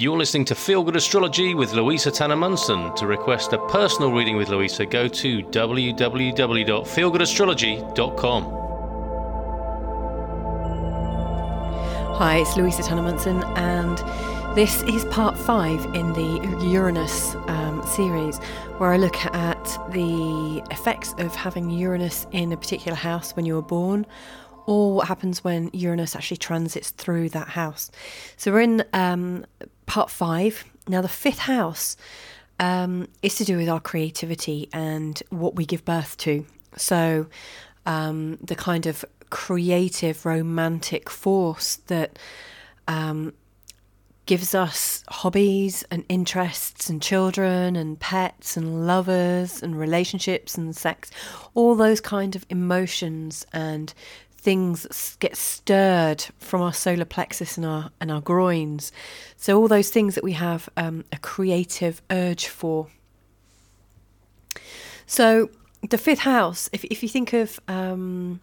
You're listening to Feel Good Astrology with Louisa Tanner Munson. To request a personal reading with Louisa, go to www.feelgoodastrology.com. Hi, it's Louisa Tanner Munson, and this is part five in the Uranus um, series, where I look at the effects of having Uranus in a particular house when you were born, or what happens when Uranus actually transits through that house. So we're in um, part five. Now, the fifth house um, is to do with our creativity and what we give birth to. So, um, the kind of creative, romantic force that um, gives us hobbies and interests and children and pets and lovers and relationships and sex, all those kind of emotions and things get stirred from our solar plexus and our and our groins. So all those things that we have um, a creative urge for. So the fifth house, if if you think of um,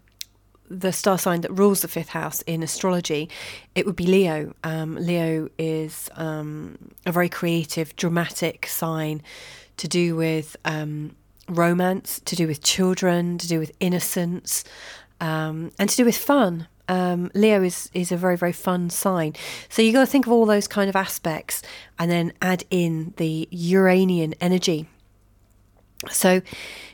the star sign that rules the fifth house in astrology, it would be Leo. Um, Leo is um, a very creative, dramatic sign to do with um, romance, to do with children, to do with innocence um, and to do with fun. Um, Leo is is a very very fun sign. So you got to think of all those kind of aspects, and then add in the Uranian energy. So,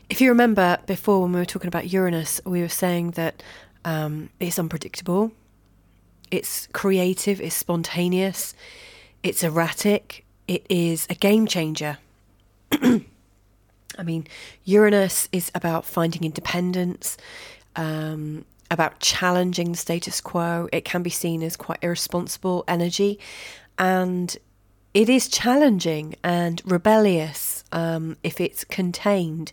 if you remember before when we were talking about Uranus, we were saying that um, it's unpredictable, it's creative, it's spontaneous, it's erratic, it is a game changer. I mean, Uranus is about finding independence um, about challenging the status quo. It can be seen as quite irresponsible energy, and it is challenging and rebellious um, if it's contained.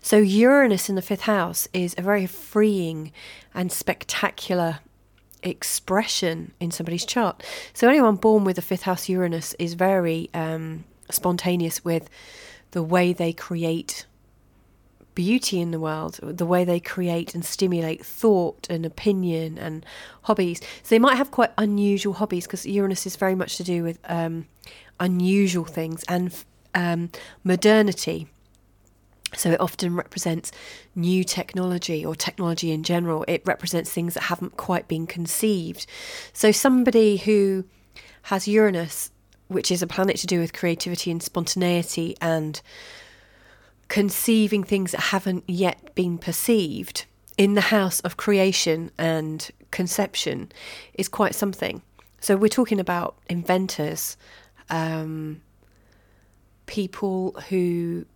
So, Uranus in the fifth house is a very freeing and spectacular expression in somebody's chart. So, anyone born with a fifth house Uranus is very um, spontaneous with the way they create beauty in the world, the way they create and stimulate thought and opinion and hobbies. So they might have quite unusual hobbies because Uranus is very much to do with um, unusual things and um, modernity. So it often represents new technology or technology in general. It represents things that haven't quite been conceived. So somebody who has Uranus, which is a planet to do with creativity and spontaneity and conceiving things that haven't yet been perceived in the house of creation and conception is quite something. So we're talking about inventors, um, people who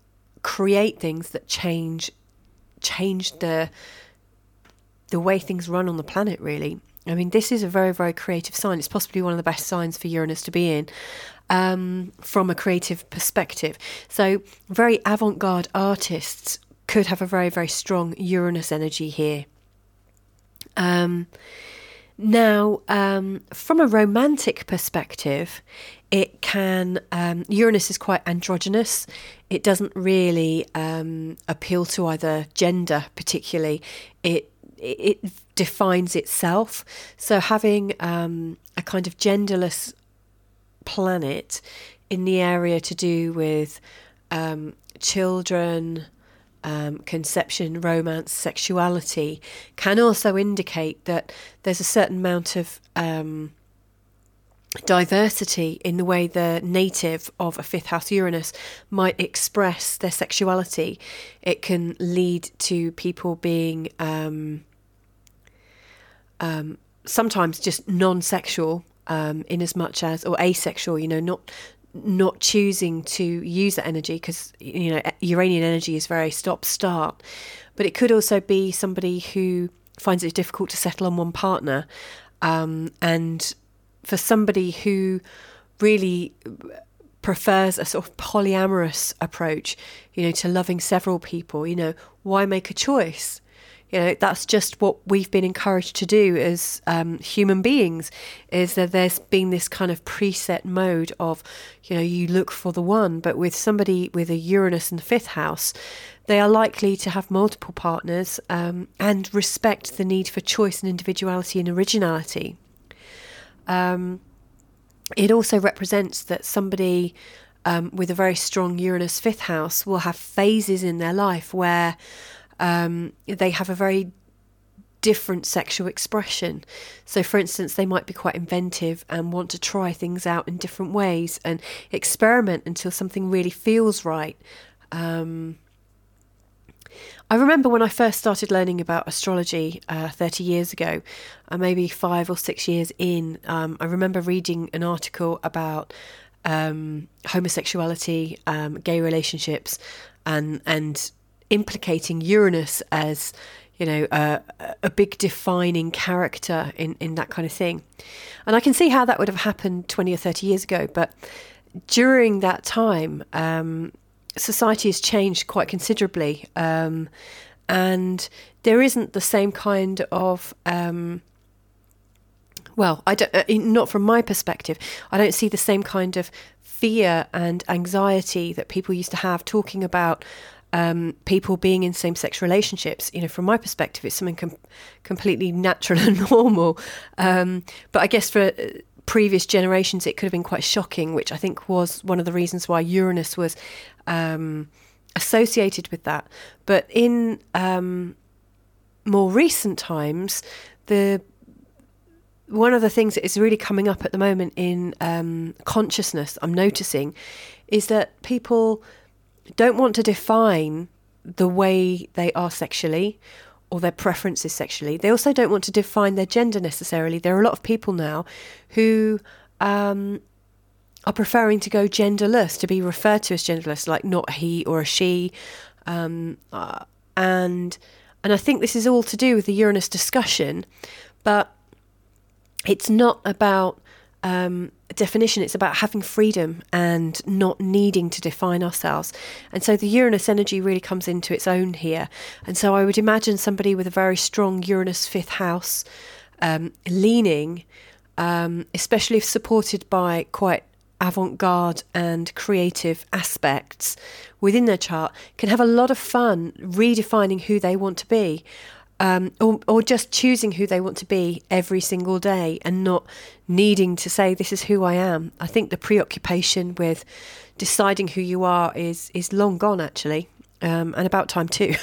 create things that change change the the way things run on the planet really I mean, this is a very, very creative sign. It's possibly one of the best signs for Uranus to be in um, from a creative perspective. So, very avant garde artists could have a very, very strong Uranus energy here. Um, now, um, from a romantic perspective, it can, um, Uranus is quite androgynous. It doesn't really um, appeal to either gender particularly. It it defines itself. So having um, a kind of genderless planet in the area to do with um, children, um, conception, romance, sexuality can also indicate that there's a certain amount of um, diversity in the way the native of a fifth house Uranus might express their sexuality. It can lead to people being um, um, sometimes just non-sexual, um, in as much as or asexual. You know, not not choosing to use that energy because you know Uranian energy is very stop-start. But it could also be somebody who finds it difficult to settle on one partner, um, and for somebody who really prefers a sort of polyamorous approach, you know, to loving several people, you know, why make a choice? You know, that's just what we've been encouraged to do as um, human beings. Is that there's been this kind of preset mode of, you know, you look for the one, but with somebody with a Uranus in the fifth house, they are likely to have multiple partners um, and respect the need for choice and individuality and originality. Um, it also represents that somebody um, with a very strong Uranus fifth house will have phases in their life where um, they have a very different sexual expression. So, for instance, they might be quite inventive and want to try things out in different ways and experiment until something really feels right. Um, I remember when I first started learning about astrology uh, 30 years ago, uh, maybe five or six years in, um, I remember reading an article about um, homosexuality, um, gay relationships, and and implicating Uranus as you know a, a big defining character in in that kind of thing. And I can see how that would have happened 20 or 30 years ago, but during that time, um, society has changed quite considerably, um, and there isn't the same kind of um, well, I don't, uh, not from my perspective. I don't see the same kind of fear and anxiety that people used to have talking about um, people being in same-sex relationships. You know, from my perspective, it's something com- completely natural and normal. Um, but I guess for uh, previous generations, it could have been quite shocking, which I think was one of the reasons why Uranus was um, associated with that. But in um, more recent times, the one of the things that is really coming up at the moment in um, consciousness, I'm noticing, is that people don't want to define the way they are sexually or their preferences sexually. They also don't want to define their gender necessarily. There are a lot of people now who um, are preferring to go genderless, to be referred to as genderless, like not he or a she. Um, uh, and and I think this is all to do with the Uranus discussion, but it's not about um, definition, it's about having freedom and not needing to define ourselves. And so the Uranus energy really comes into its own here. And so I would imagine somebody with a very strong Uranus fifth house um, leaning, um, especially if supported by quite avant garde and creative aspects within their chart, can have a lot of fun redefining who they want to be um, or, or just choosing who they want to be every single day and not needing to say this is who I am. I think the preoccupation with deciding who you are is is long gone actually, um, and about time too.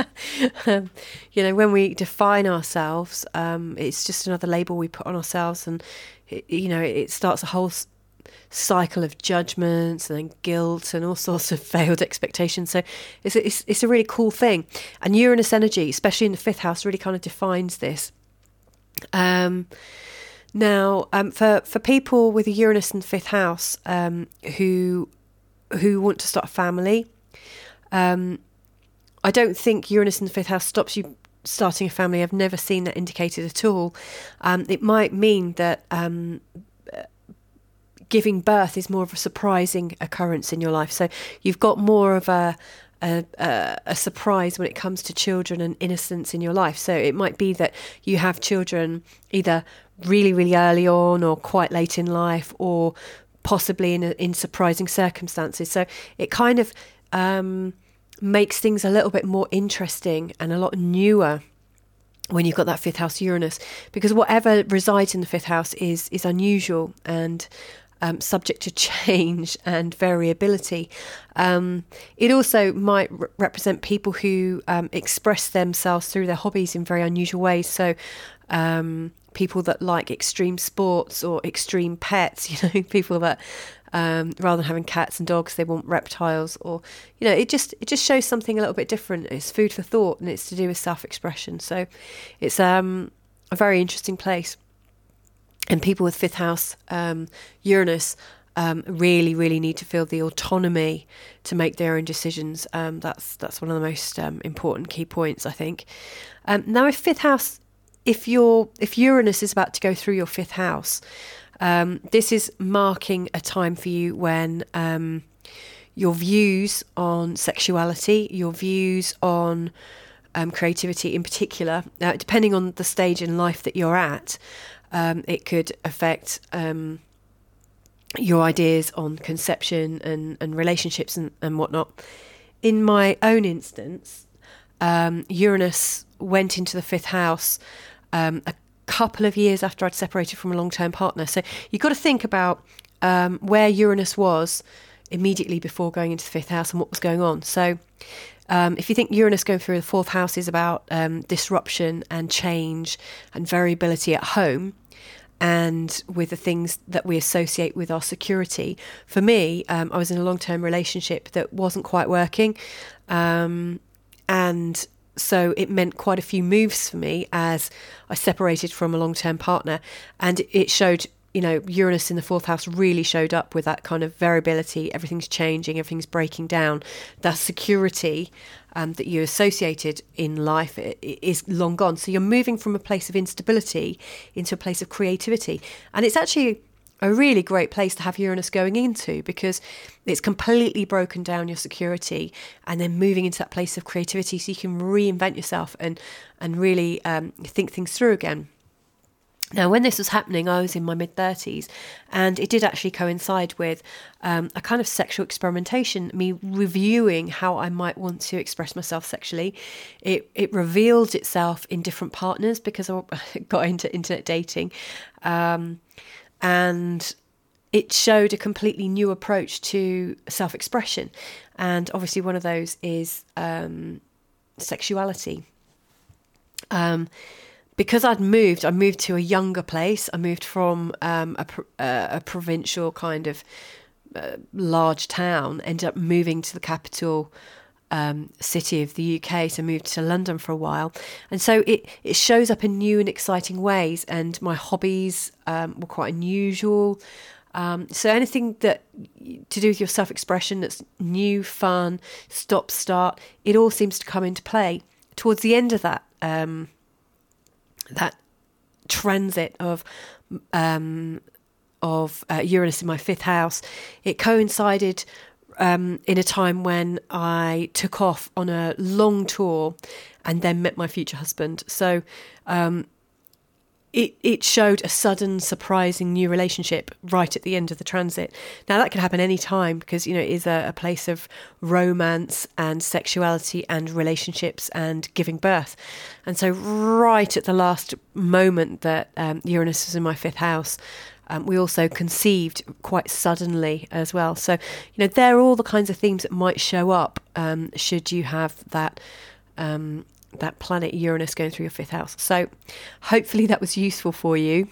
um, you know, when we define ourselves, um, it's just another label we put on ourselves, and it, you know, it starts a whole cycle of judgments and guilt and all sorts of failed expectations. So it's a, it's, it's a really cool thing. And Uranus energy, especially in the fifth house, really kind of defines this. Um, now, um, for for people with a Uranus in the fifth house um, who who want to start a family, um, I don't think Uranus in the fifth house stops you starting a family. I've never seen that indicated at all. Um, it might mean that um, giving birth is more of a surprising occurrence in your life. So you've got more of a a, a, a, surprise when it comes to children and innocence in your life. So it might be that you have children either really, really early on or quite late in life or possibly in, a, in surprising circumstances. So it kind of um, makes things a little bit more interesting and a lot newer when you've got that fifth house Uranus, because whatever resides in the fifth house is is unusual and um, subject to change and variability. Um, it also might re- represent people who um, express themselves through their hobbies in very unusual ways. So, um, people that like extreme sports or extreme pets, you know, people that um, rather than having cats and dogs, they want reptiles, or you know, it just it just shows something a little bit different. It's food for thought, and it's to do with self-expression. So, it's um, a very interesting place and people with fifth house um, Uranus um, really, really need to feel the autonomy to make their own decisions. Um, that's that's one of the most um, important key points, I think. Um, now, if fifth house, if your if Uranus is about to go through your fifth house, um, this is marking a time for you when your views on sexuality, your views on creativity, in particular, uh, depending on the stage in life that you're at, um, it could affect um, your ideas on conception and, and relationships and, and whatnot. In my own instance, um, Uranus went into the fifth house um, a couple of years after I'd separated from a long term partner. So you've got to think about um, where Uranus was immediately before going into the fifth house and what was going on. So um, if you think Uranus going through the fourth house is about um, disruption and change and variability at home, and with the things that we associate with our security. For me, um, I was in a long term relationship that wasn't quite working. Um, and so it meant quite a few moves for me as I separated from a long term partner. And it showed, you know, Uranus in the fourth house really showed up with that kind of variability. Everything's changing, everything's breaking down. That security um, that you associated in life is long gone. So you're moving from a place of instability into a place of creativity. And it's actually a really great place to have Uranus going into because it's completely broken down your security and then moving into that place of creativity so you can reinvent yourself and, and really um, think things through again. Now, when this was happening, I was in my mid 30s, and it did actually coincide with um, a kind of sexual experimentation, me reviewing how I might want to express myself sexually. It, it revealed itself in different partners because I got into internet dating. Um, and it showed a completely new approach to self expression. And obviously, one of those is um, sexuality. Um, because I'd moved, I moved to a younger place. I moved from um, a, uh, a, provincial kind of uh, large town, ended up moving to the capital um, city of the UK, so moved to London for a while. And so it, it shows up in new and exciting ways. And my hobbies um, were quite unusual. Um, so anything that to do with your self expression that's new, fun, stop, start, it all seems to come into play towards the end of that um, that transit of um, of uh, Uranus in my fifth house, it coincided um, in a time when I took off on a long tour and then met my future husband. So um, it it showed a sudden, surprising new relationship right at the end of the transit. Now that can happen any time because you know it is a, a place of romance and sexuality and relationships and giving birth. And so right at the last moment that um, Uranus was in my fifth house. Um, we also conceived quite suddenly as well. So, you know, there are all the kinds of themes that might show up um, should you have that um, that planet Uranus going through your fifth house. So hopefully that was useful for you.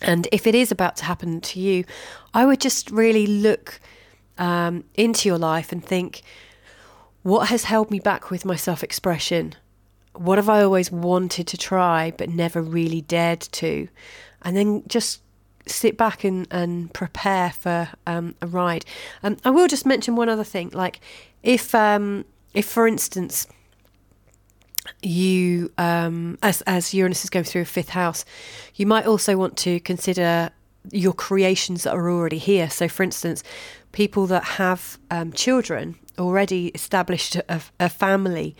And if it is about to happen to you, I would just really look um, into your life and think, what has held me back with my self expression? What have I always wanted to try but never really dared to? And then just sit back and, and prepare for um, a ride. Um, I will just mention one other thing. Like, if, um, if for instance, you um, as as Uranus is going through a fifth house, you might also want to consider your creations that are already here. So, for instance, people that have um, children already established a, a family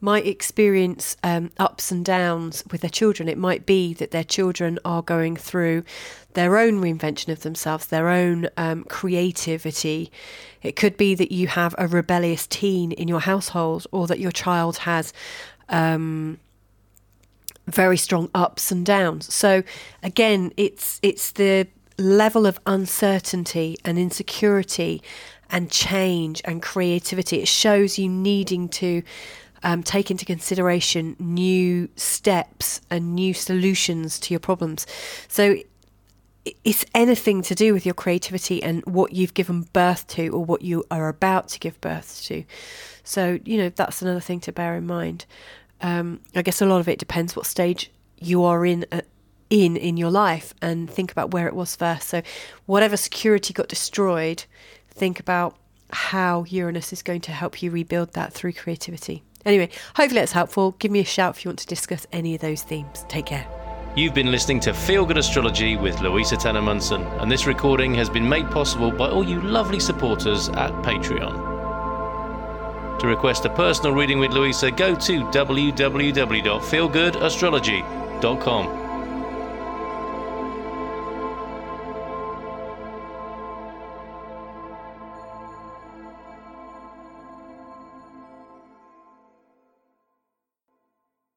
might experience um, ups and downs with their children. It might be that their children are going through their own reinvention of themselves, their own um, creativity. It could be that you have a rebellious teen in your household, or that your child has um, very strong ups and downs. So again, it's it's the level of uncertainty and insecurity and change and creativity. It shows you needing to um, take into consideration new steps and new solutions to your problems. So it's anything to do with your creativity and what you've given birth to or what you are about to give birth to. So, you know, that's another thing to bear in mind. Um, I guess a lot of it depends what stage you are in. Uh, in in your life and think about where it was first so whatever security got destroyed think about how uranus is going to help you rebuild that through creativity anyway hopefully that's helpful give me a shout if you want to discuss any of those themes take care You've been listening to Feel Good Astrology with Louisa Tanner Munson, and this recording has been made possible by all you lovely supporters at Patreon. To request a personal reading with Louisa, go to www.feelgoodastrology.com.